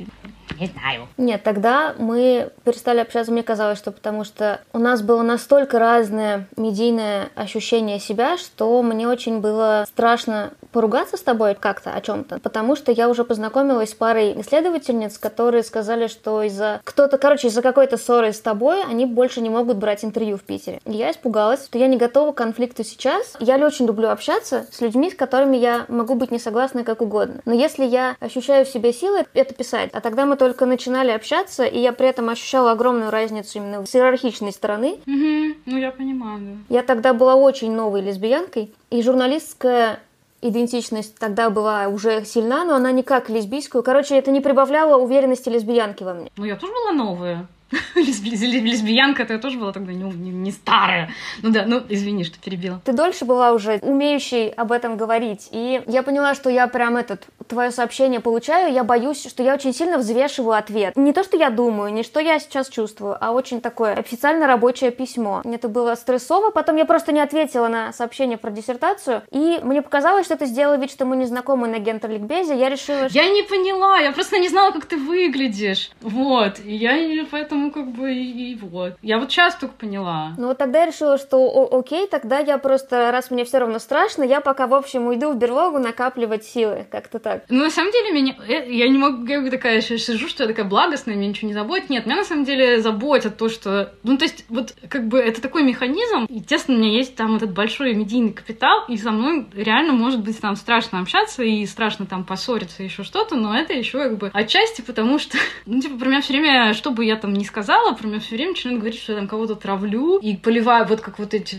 не знаю. Нет, тогда мы перестали общаться, мне казалось, что потому что у нас было настолько разное медийное ощущение себя, что мне очень было страшно поругаться с тобой как-то о чем-то, потому что я уже познакомилась с парой исследовательниц, которые сказали, что из-за кто-то, короче, из-за какой-то ссоры с тобой они больше не могут брать интервью в Питере. И я испугалась, что я не готова к конфликту сейчас. Я очень люблю общаться с людьми, с которыми я могу быть не согласна как угодно. Но если я ощущаю в себе силы это писать, а тогда мы только начинали общаться, и я при этом ощущала огромную разницу именно с иерархичной стороны. Угу, ну я понимаю, да. Я тогда была очень новой лесбиянкой, и журналистская идентичность тогда была уже сильна, но она никак лесбийскую. Короче, это не прибавляло уверенности лесбиянки во мне. Ну, я тоже была новая. [laughs] Лесбиянка это тоже была тогда не, не, не старая. Ну да, ну извини, что перебила. Ты дольше была уже умеющей об этом говорить. И я поняла, что я прям этот твое сообщение получаю, я боюсь, что я очень сильно взвешиваю ответ. Не то, что я думаю, не что я сейчас чувствую, а очень такое официально рабочее письмо. Мне это было стрессово, потом я просто не ответила на сообщение про диссертацию, и мне показалось, что ты сделала вид, что мы не знакомы на гентерликбезе, я решила... Что... Я не поняла, я просто не знала, как ты выглядишь. Вот, и я поэтому как бы и, и вот. Я вот сейчас только поняла. Ну вот тогда я решила, что о- окей, тогда я просто, раз мне все равно страшно, я пока, в общем, уйду в берлогу накапливать силы, как-то так. Ну, на самом деле, меня, э, я не могу, я такая сижу, что я такая благостная, меня ничего не заботит. Нет, меня на самом деле заботит то, что... Ну, то есть, вот, как бы, это такой механизм. Естественно, у меня есть там этот большой медийный капитал, и со мной реально, может быть, там страшно общаться, и страшно там поссориться, еще что-то, но это еще, как бы, отчасти потому, что, [laughs] ну, типа, про меня все время, что бы я там ни сказала, про меня все время начинают говорить, что я там кого-то травлю, и поливаю, вот как вот эти,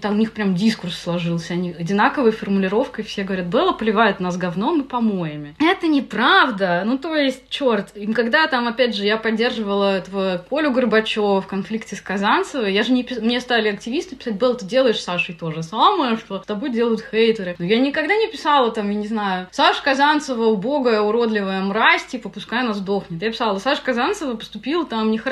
там у них прям дискурс сложился, они одинаковой формулировкой, все говорят, Белла поливает нас говном и помоями. Это неправда. Ну, то есть, черт. И когда там, опять же, я поддерживала этого Колю Горбачева в конфликте с Казанцевой, я же не пис... Мне стали активисты писать, Белл, ты делаешь Сашей то же самое, что с тобой делают хейтеры. Но я никогда не писала там, я не знаю, Саша Казанцева убогая, уродливая мразь, типа, пускай она сдохнет. Я писала, Саша Казанцева поступила там нехорошо.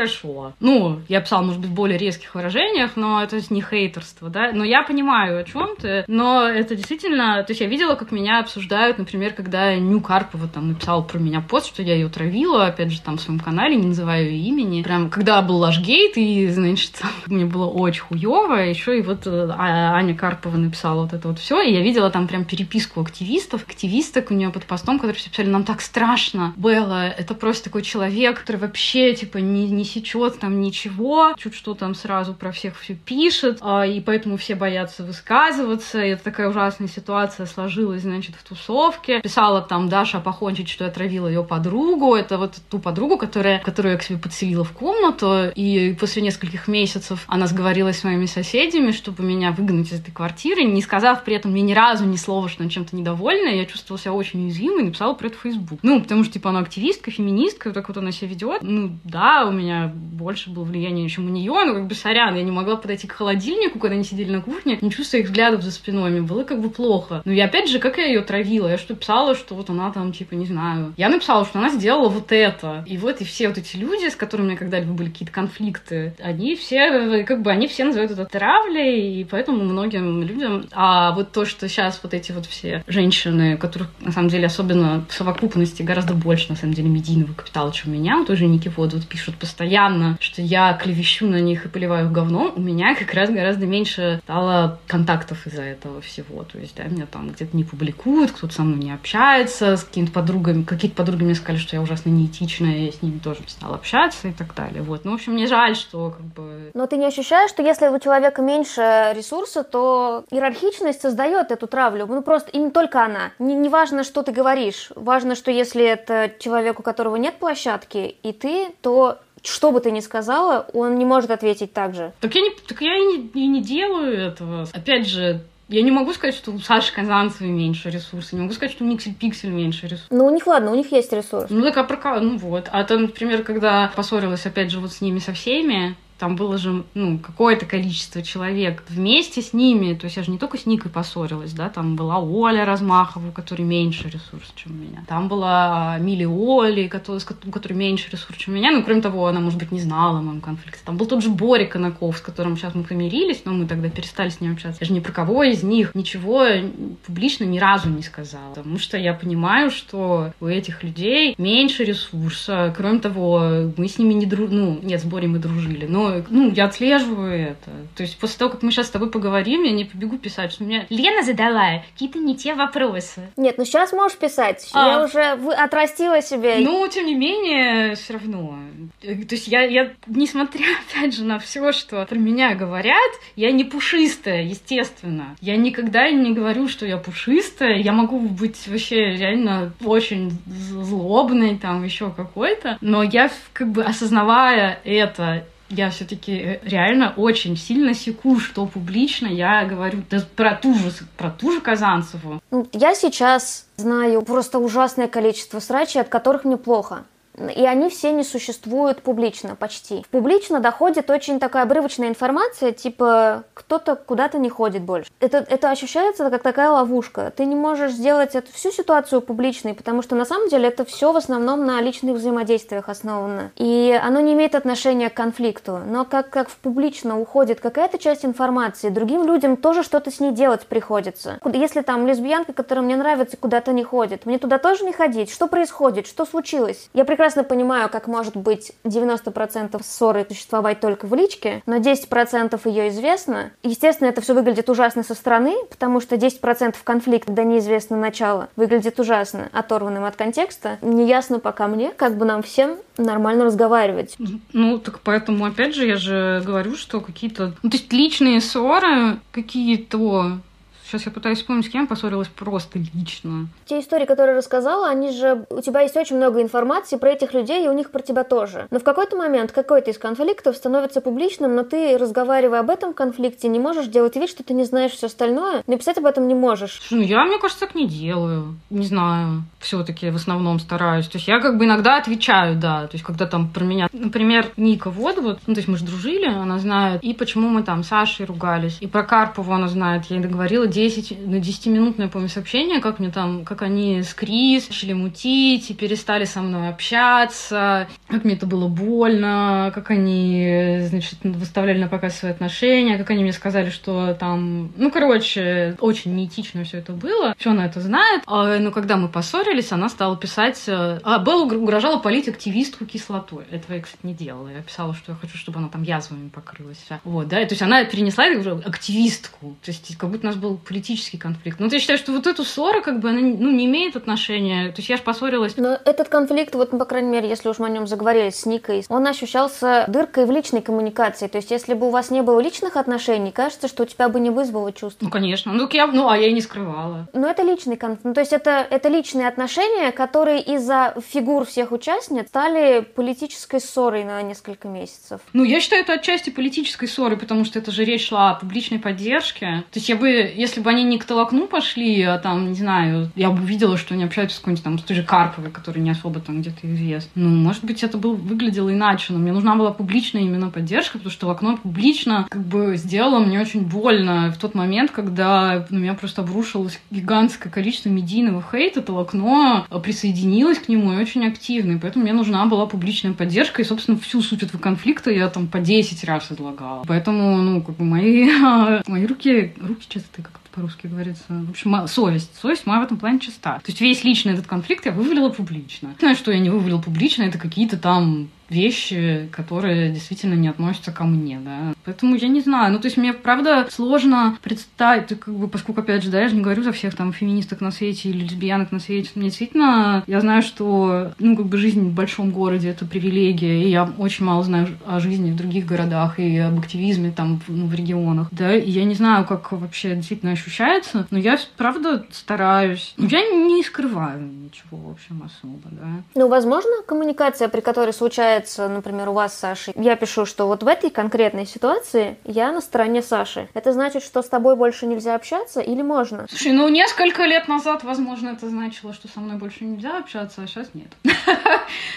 Ну, я писала, может быть, в более резких выражениях, но это не хейтерство, да. Но я понимаю, о чем ты. Но это действительно... То есть я видела, как меня обсуждают, например, когда Ню Карпова там написала про меня пост, что я ее травила, опять же, там в своем канале, не называю ее имени. Прям, когда был Лашгейт, и, значит, [laughs] мне было очень хуево, еще и вот э, а, Аня Карпова написала вот это вот все, и я видела там прям переписку активистов, активисток у нее под постом, которые все писали, нам так страшно, Белла, это просто такой человек, который вообще, типа, не, не сечет там ничего, чуть что там сразу про всех все пишет, а, и поэтому все боятся высказываться, и это такая ужасная ситуация сложилась, значит, в тусовке. Писала там Даша похончить, что я отравила ее подругу. Это вот ту подругу, которая, которую я к себе подселила в комнату. И после нескольких месяцев она сговорилась с моими соседями, чтобы меня выгнать из этой квартиры, не сказав при этом мне ни разу ни слова, что она чем-то недовольна. Я чувствовала себя очень уязвимой и написала про это в Facebook. Ну, потому что, типа, она активистка, феминистка, так вот она себя ведет. Ну, да, у меня больше было влияние, чем у нее, но как бы сорян, я не могла подойти к холодильнику, когда они сидели на кухне, не чувствуя их взглядов за спиной, мне было как бы плохо. Ну и опять же, как я ее травила? Я что, писала, что вот она там, типа, не знаю. Я написала, что она сделала вот это. И вот и все вот эти люди, с которыми у меня когда-либо были какие-то конфликты, они все, как бы, они все называют это травлей, и поэтому многим людям... А вот то, что сейчас вот эти вот все женщины, которых, на самом деле, особенно в совокупности гораздо больше, на самом деле, медийного капитала, чем у меня, тоже Ники вот, вот пишут постоянно, что я клевещу на них и поливаю говном, у меня как раз гораздо меньше стало контактов из-за этого всего. То есть, да, меня там где-то не публикуют, кто-то со мной не общается, с какими-то подругами, какие-то подруги мне сказали, что я ужасно неэтичная, я с ними тоже стала общаться и так далее. Вот. Ну, в общем, мне жаль, что как бы... Но ты не ощущаешь, что если у человека меньше ресурса, то иерархичность создает эту травлю? Ну, просто и не только она. Не, не важно, что ты говоришь. Важно, что если это человек, у которого нет площадки, и ты, то что бы ты ни сказала, он не может ответить так же. Так я, не, так я и, не, и не делаю этого. Опять же, я не могу сказать, что у Саши Казанцевой меньше ресурсов, не могу сказать, что у Никсель Пиксель меньше ресурсов. Ну, у них, ладно, у них есть ресурс. Ну, так а про Ну, вот. А то, например, когда поссорилась, опять же, вот с ними со всеми, там было же, ну, какое-то количество человек вместе с ними, то есть я же не только с Никой поссорилась, да, там была Оля Размахова, у которой меньше ресурсов, чем у меня. Там была Мили Оли, которая, у которой меньше ресурсов, чем у меня, ну, кроме того, она, может быть, не знала о моем конфликте. Там был тот же Боря Конаков, с которым сейчас мы помирились, но мы тогда перестали с ним общаться. Я же ни про кого из них ничего публично ни разу не сказала, потому что я понимаю, что у этих людей меньше ресурса. Кроме того, мы с ними не дружили, ну, нет, с Борей мы дружили, но ну, я отслеживаю это. То есть после того, как мы сейчас с тобой поговорим, я не побегу писать, что мне Лена задала какие-то не те вопросы. Нет, ну сейчас можешь писать. А. Я уже вы отрастила себе. Ну, тем не менее, все равно. То есть я, я, несмотря, [laughs] опять же, на все, что про меня говорят, я не пушистая, естественно. Я никогда не говорю, что я пушистая. Я могу быть вообще реально очень злобной, там, еще какой-то. Но я, как бы, осознавая это я все-таки э, реально очень сильно секу, что публично я говорю да, про ту же, про ту же Казанцеву. Ну, я сейчас знаю просто ужасное количество срачей, от которых мне плохо и они все не существуют публично почти. Публично доходит очень такая обрывочная информация, типа кто-то куда-то не ходит больше. Это, это ощущается как такая ловушка. Ты не можешь сделать эту всю ситуацию публичной, потому что на самом деле это все в основном на личных взаимодействиях основано. И оно не имеет отношения к конфликту. Но как, как в публично уходит какая-то часть информации, другим людям тоже что-то с ней делать приходится. Если там лесбиянка, которая мне нравится, куда-то не ходит, мне туда тоже не ходить? Что происходит? Что случилось? Я прекрасно прекрасно понимаю, как может быть 90% ссоры существовать только в личке, но 10% ее известно. Естественно, это все выглядит ужасно со стороны, потому что 10% конфликта, когда неизвестно начало, выглядит ужасно, оторванным от контекста. Неясно пока мне, как бы нам всем нормально разговаривать. Ну, так поэтому, опять же, я же говорю, что какие-то... Ну, то есть личные ссоры какие-то Сейчас я пытаюсь вспомнить, с кем поссорилась просто лично. Те истории, которые рассказала, они же... У тебя есть очень много информации про этих людей, и у них про тебя тоже. Но в какой-то момент какой-то из конфликтов становится публичным, но ты, разговаривая об этом конфликте, не можешь делать вид, что ты не знаешь все остальное. Написать об этом не можешь. Ну, я, мне кажется, так не делаю. Не знаю. Все-таки в основном стараюсь. То есть я как бы иногда отвечаю, да. То есть когда там про меня... Например, Ника вот, ну, то есть мы же дружили, она знает, и почему мы там с Сашей ругались. И про Карпову она знает. Я ей договорила 10, на 10-минутное, помню, сообщение, как мне там, как они с Крис начали мутить и перестали со мной общаться, как мне это было больно, как они, значит, выставляли на показ свои отношения, как они мне сказали, что там, ну, короче, очень неэтично все это было. Все она это знает. А, но когда мы поссорились, она стала писать... Э, а Белла угрожала полить активистку кислотой. Этого я, кстати, не делала. Я писала, что я хочу, чтобы она там язвами покрылась. Вот, да, и, то есть она перенесла активистку. То есть как будто у нас был политический конфликт. Ну, ты считаешь, что вот эту ссору, как бы, она ну, не имеет отношения? То есть я же поссорилась... Но этот конфликт, вот, по крайней мере, если уж мы о нем заговорили с Никой, он ощущался дыркой в личной коммуникации. То есть если бы у вас не было личных отношений, кажется, что у тебя бы не вызвало чувств. Ну, конечно. Ну, я, ну а я и не скрывала. Но это личный конфликт. Ну, то есть это, это личные отношения, которые из-за фигур всех участниц стали политической ссорой на несколько месяцев. Ну, я считаю, это отчасти политической ссорой, потому что это же речь шла о публичной поддержке. То есть я бы, если если бы они не к толокну пошли, а там, не знаю, я бы увидела, что они общаются с какой-нибудь там с той же Карповой, который не особо там где-то известен. Ну, может быть, это был, выглядело иначе, но мне нужна была публичная именно поддержка, потому что в окно публично как бы сделало мне очень больно в тот момент, когда на меня просто обрушилось гигантское количество медийного хейта, то окно присоединилось к нему и очень активно, и поэтому мне нужна была публичная поддержка, и, собственно, всю суть этого конфликта я там по 10 раз излагала. Поэтому, ну, как бы мои, [laughs] мои руки, руки чистые, как по-русски говорится. В общем, совесть. Совесть моя в этом плане чиста. То есть весь личный этот конфликт я вывалила публично. Знаю, что я не вывалила публично, это какие-то там вещи, которые действительно не относятся ко мне, да. Поэтому я не знаю. Ну, то есть мне, правда, сложно представить, как бы, поскольку, опять же, да, я же не говорю за всех там феминисток на свете или лесбиянок на свете. Мне действительно, я знаю, что, ну, как бы жизнь в большом городе — это привилегия, и я очень мало знаю о жизни в других городах и об активизме там, ну, в регионах, да, и я не знаю, как вообще действительно ощущается, но я, правда, стараюсь. Я не скрываю ничего, в общем, особо, да. Ну, возможно, коммуникация, при которой случается получается, например, у вас с Сашей, я пишу, что вот в этой конкретной ситуации я на стороне Саши. Это значит, что с тобой больше нельзя общаться или можно? Слушай, ну несколько лет назад, возможно, это значило, что со мной больше нельзя общаться, а сейчас нет. [laughs]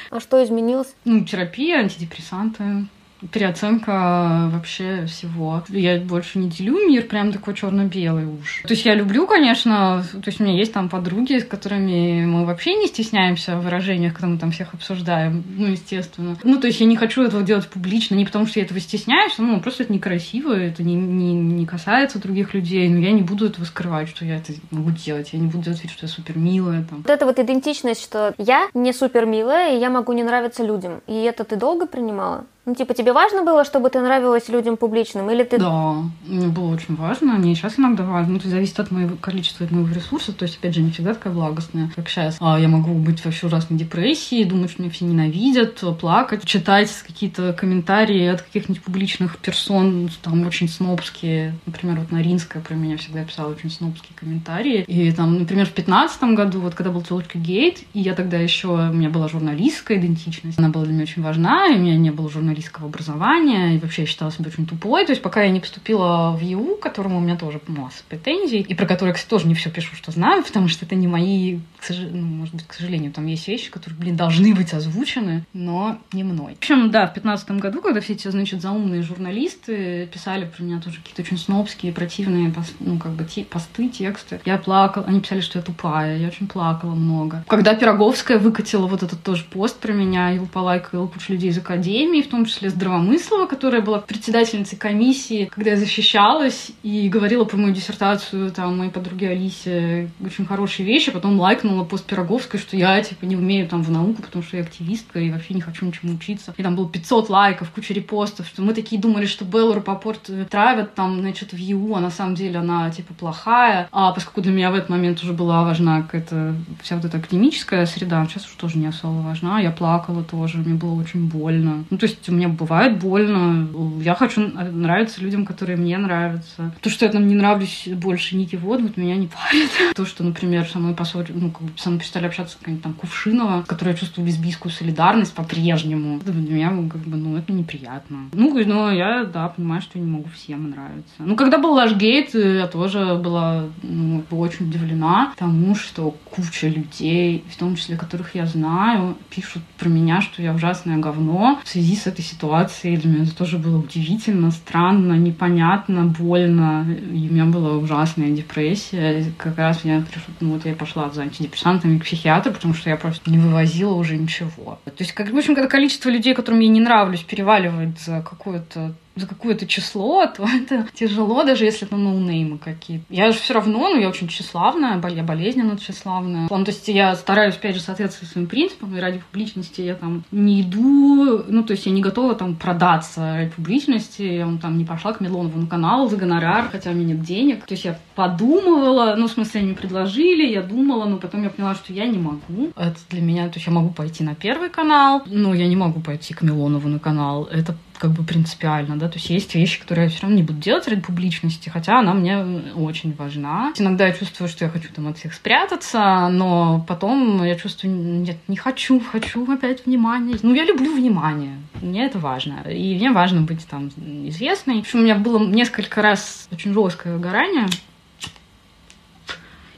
А что изменилось? Ну, терапия, антидепрессанты переоценка вообще всего. Я больше не делю мир прям такой черно-белый уж. То есть я люблю, конечно, то есть у меня есть там подруги, с которыми мы вообще не стесняемся в выражениях, когда мы там всех обсуждаем, ну, естественно. Ну, то есть я не хочу этого делать публично, не потому что я этого стесняюсь, ну, просто это некрасиво, это не, не, не касается других людей, но я не буду этого скрывать, что я это могу делать, я не буду делать вид, что я супер милая. Там. Вот эта вот идентичность, что я не супер милая, и я могу не нравиться людям, и это ты долго принимала? Ну, типа, тебе важно было, чтобы ты нравилась людям публичным, или ты... Да, мне было очень важно, мне сейчас иногда важно. Ну, это зависит от моего количества, от моего ресурса, то есть, опять же, не всегда такая благостная, как сейчас. А я могу быть вообще ужасной депрессии, думать, что меня все ненавидят, плакать, читать какие-то комментарии от каких-нибудь публичных персон, там, очень снобские. Например, вот Наринская про меня всегда писала очень снобские комментарии. И там, например, в пятнадцатом году, вот когда был телочка Гейт, и я тогда еще, у меня была журналистская идентичность, она была для меня очень важна, и у меня не было журналистского журналистского образования, и вообще я считала себя очень тупой. То есть пока я не поступила в ЕУ, к которому у меня тоже масса претензий, и про которые, кстати, тоже не все пишу, что знаю, [laughs] потому что это не мои, к сож... ну, может быть, к сожалению, там есть вещи, которые, блин, должны быть озвучены, но не мной. В общем, да, в пятнадцатом году, когда все эти, значит, заумные журналисты писали про меня тоже какие-то очень снобские, противные, ну, как бы, посты, тексты, я плакала, они писали, что я тупая, я очень плакала много. Когда Пироговская выкатила вот этот тоже пост про меня, его полайкала куча людей из Академии, в том том числе Здравомыслова, которая была председательницей комиссии, когда я защищалась и говорила про мою диссертацию, там, моей подруге Алисе очень хорошие вещи, потом лайкнула пост Пироговской, что я, типа, не умею там в науку, потому что я активистка и вообще не хочу ничему учиться. И там было 500 лайков, куча репостов, что мы такие думали, что Беллу Рапопорт травят там, значит, в ЕУ, а на самом деле она, типа, плохая. А поскольку для меня в этот момент уже была важна какая-то вся вот эта академическая среда, сейчас уже тоже не особо важна, я плакала тоже, мне было очень больно. Ну, то есть мне бывает больно. Я хочу нравиться людям, которые мне нравятся. То, что я там не нравлюсь больше Ники вот, меня не парит. [laughs] То, что, например, со мной поссорили, ну, как бы со мной перестали общаться какая-нибудь там Кувшинова, которая чувствует лесбийскую солидарность по-прежнему. Для меня, как бы, ну, это неприятно. Ну, но я, да, понимаю, что я не могу всем нравиться. Ну, когда был Лашгейт, я тоже была ну, очень удивлена тому, что куча людей, в том числе которых я знаю, пишут про меня, что я ужасное говно в связи с этой ситуации. Для меня это тоже было удивительно, странно, непонятно, больно. И у меня была ужасная депрессия. Как раз я пришла, ну вот я пошла за антидепрессантами к психиатру, потому что я просто не вывозила уже ничего. То есть, как, в общем, когда количество людей, которым я не нравлюсь, переваливает за какое-то за какое-то число, то [laughs] это тяжело, даже если это ноунеймы какие-то. Я же все равно, ну, я очень тщеславная, я болезненно тщеславная. Ну, то есть я стараюсь, опять же, соответствовать своим принципам, и ради публичности я там не иду, ну, то есть я не готова там продаться ради публичности, я там не пошла к Милонову на канал за гонорар, хотя у меня нет денег. То есть я подумывала, ну, в смысле, они предложили, я думала, но потом я поняла, что я не могу. Это для меня, то есть я могу пойти на первый канал, но я не могу пойти к Милонову на канал. Это как бы принципиально, да, то есть есть вещи, которые я все равно не буду делать ради публичности, хотя она мне очень важна. Иногда я чувствую, что я хочу там от всех спрятаться, но потом я чувствую, нет, не хочу, хочу опять внимания. Ну, я люблю внимание, мне это важно, и мне важно быть там известной. В общем, у меня было несколько раз очень жесткое выгорание,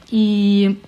и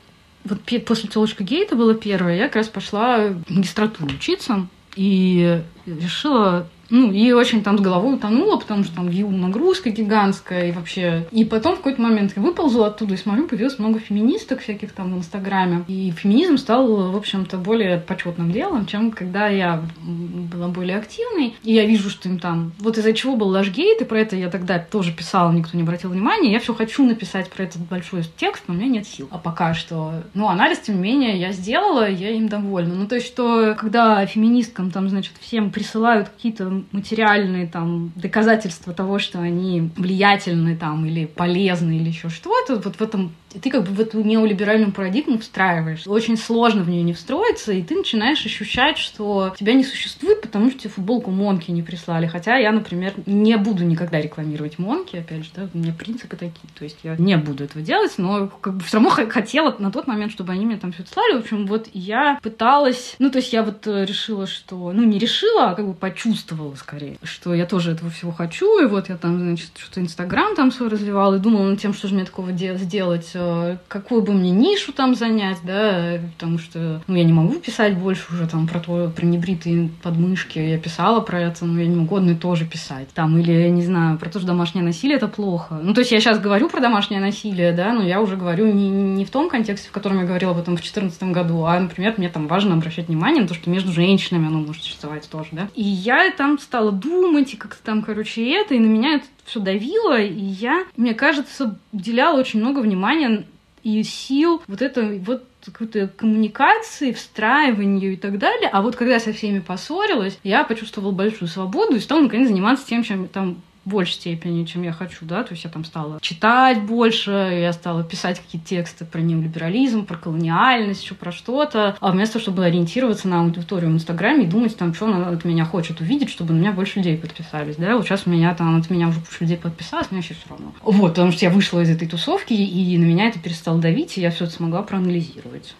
вот после телочка Гейта было первое, я как раз пошла в магистратуру учиться, И решила ну, и очень там с головой утонула, потому что там вью нагрузка гигантская и вообще... И потом в какой-то момент я выползла оттуда и смотрю, появилось много феминисток всяких там в Инстаграме. И феминизм стал, в общем-то, более почетным делом, чем когда я была более активной. И я вижу, что им там... Вот из-за чего был Лашгейт, и про это я тогда тоже писала, никто не обратил внимания. Я все хочу написать про этот большой текст, но у меня нет сил. А пока что... Ну, анализ, тем не менее, я сделала, я им довольна. Ну, то есть, что когда феминисткам там, значит, всем присылают какие-то материальные там доказательства того, что они влиятельны там или полезны или еще что-то, вот в этом ты как бы в эту неолиберальную парадигму встраиваешь. Очень сложно в нее не встроиться, и ты начинаешь ощущать, что тебя не существует, потому что тебе футболку Монки не прислали. Хотя я, например, не буду никогда рекламировать Монки, опять же, да, у меня принципы такие. То есть я не буду этого делать, но как бы все равно хотела на тот момент, чтобы они мне там все слали. В общем, вот я пыталась, ну, то есть я вот э, решила, что, ну, не решила, а как бы почувствовала скорее, что я тоже этого всего хочу, и вот я там, значит, что-то Инстаграм там свой развивала, и думала над тем, что же мне такого сделать, э, какую бы мне нишу там занять, да, потому что, ну, я не могу писать больше уже там про то, про небритые подмышки, я писала про это, но я не могу одно и то же писать, там, или, я не знаю, про то, что домашнее насилие это плохо. Ну, то есть я сейчас говорю про домашнее насилие, да, но я уже говорю не, не в том контексте, в котором я говорила об этом в 2014 году, а, например, мне там важно обращать внимание на то, что между женщинами оно может существовать тоже, да. И я там стала думать, и как-то там, короче, это, и на меня это все давило, и я, мне кажется, уделяла очень много внимания и сил вот это вот какой-то коммуникации, встраиванию и так далее. А вот когда я со всеми поссорилась, я почувствовала большую свободу и стала наконец заниматься тем, чем там большей степени, чем я хочу, да, то есть я там стала читать больше, я стала писать какие-то тексты про неолиберализм, про колониальность, еще про что-то, а вместо того, чтобы ориентироваться на аудиторию в Инстаграме и думать там, что она от меня хочет увидеть, чтобы на меня больше людей подписались, да, вот сейчас у меня там от меня уже куча людей подписалось, мне сейчас все равно. Вот, потому что я вышла из этой тусовки, и на меня это перестало давить, и я все это смогла проанализировать.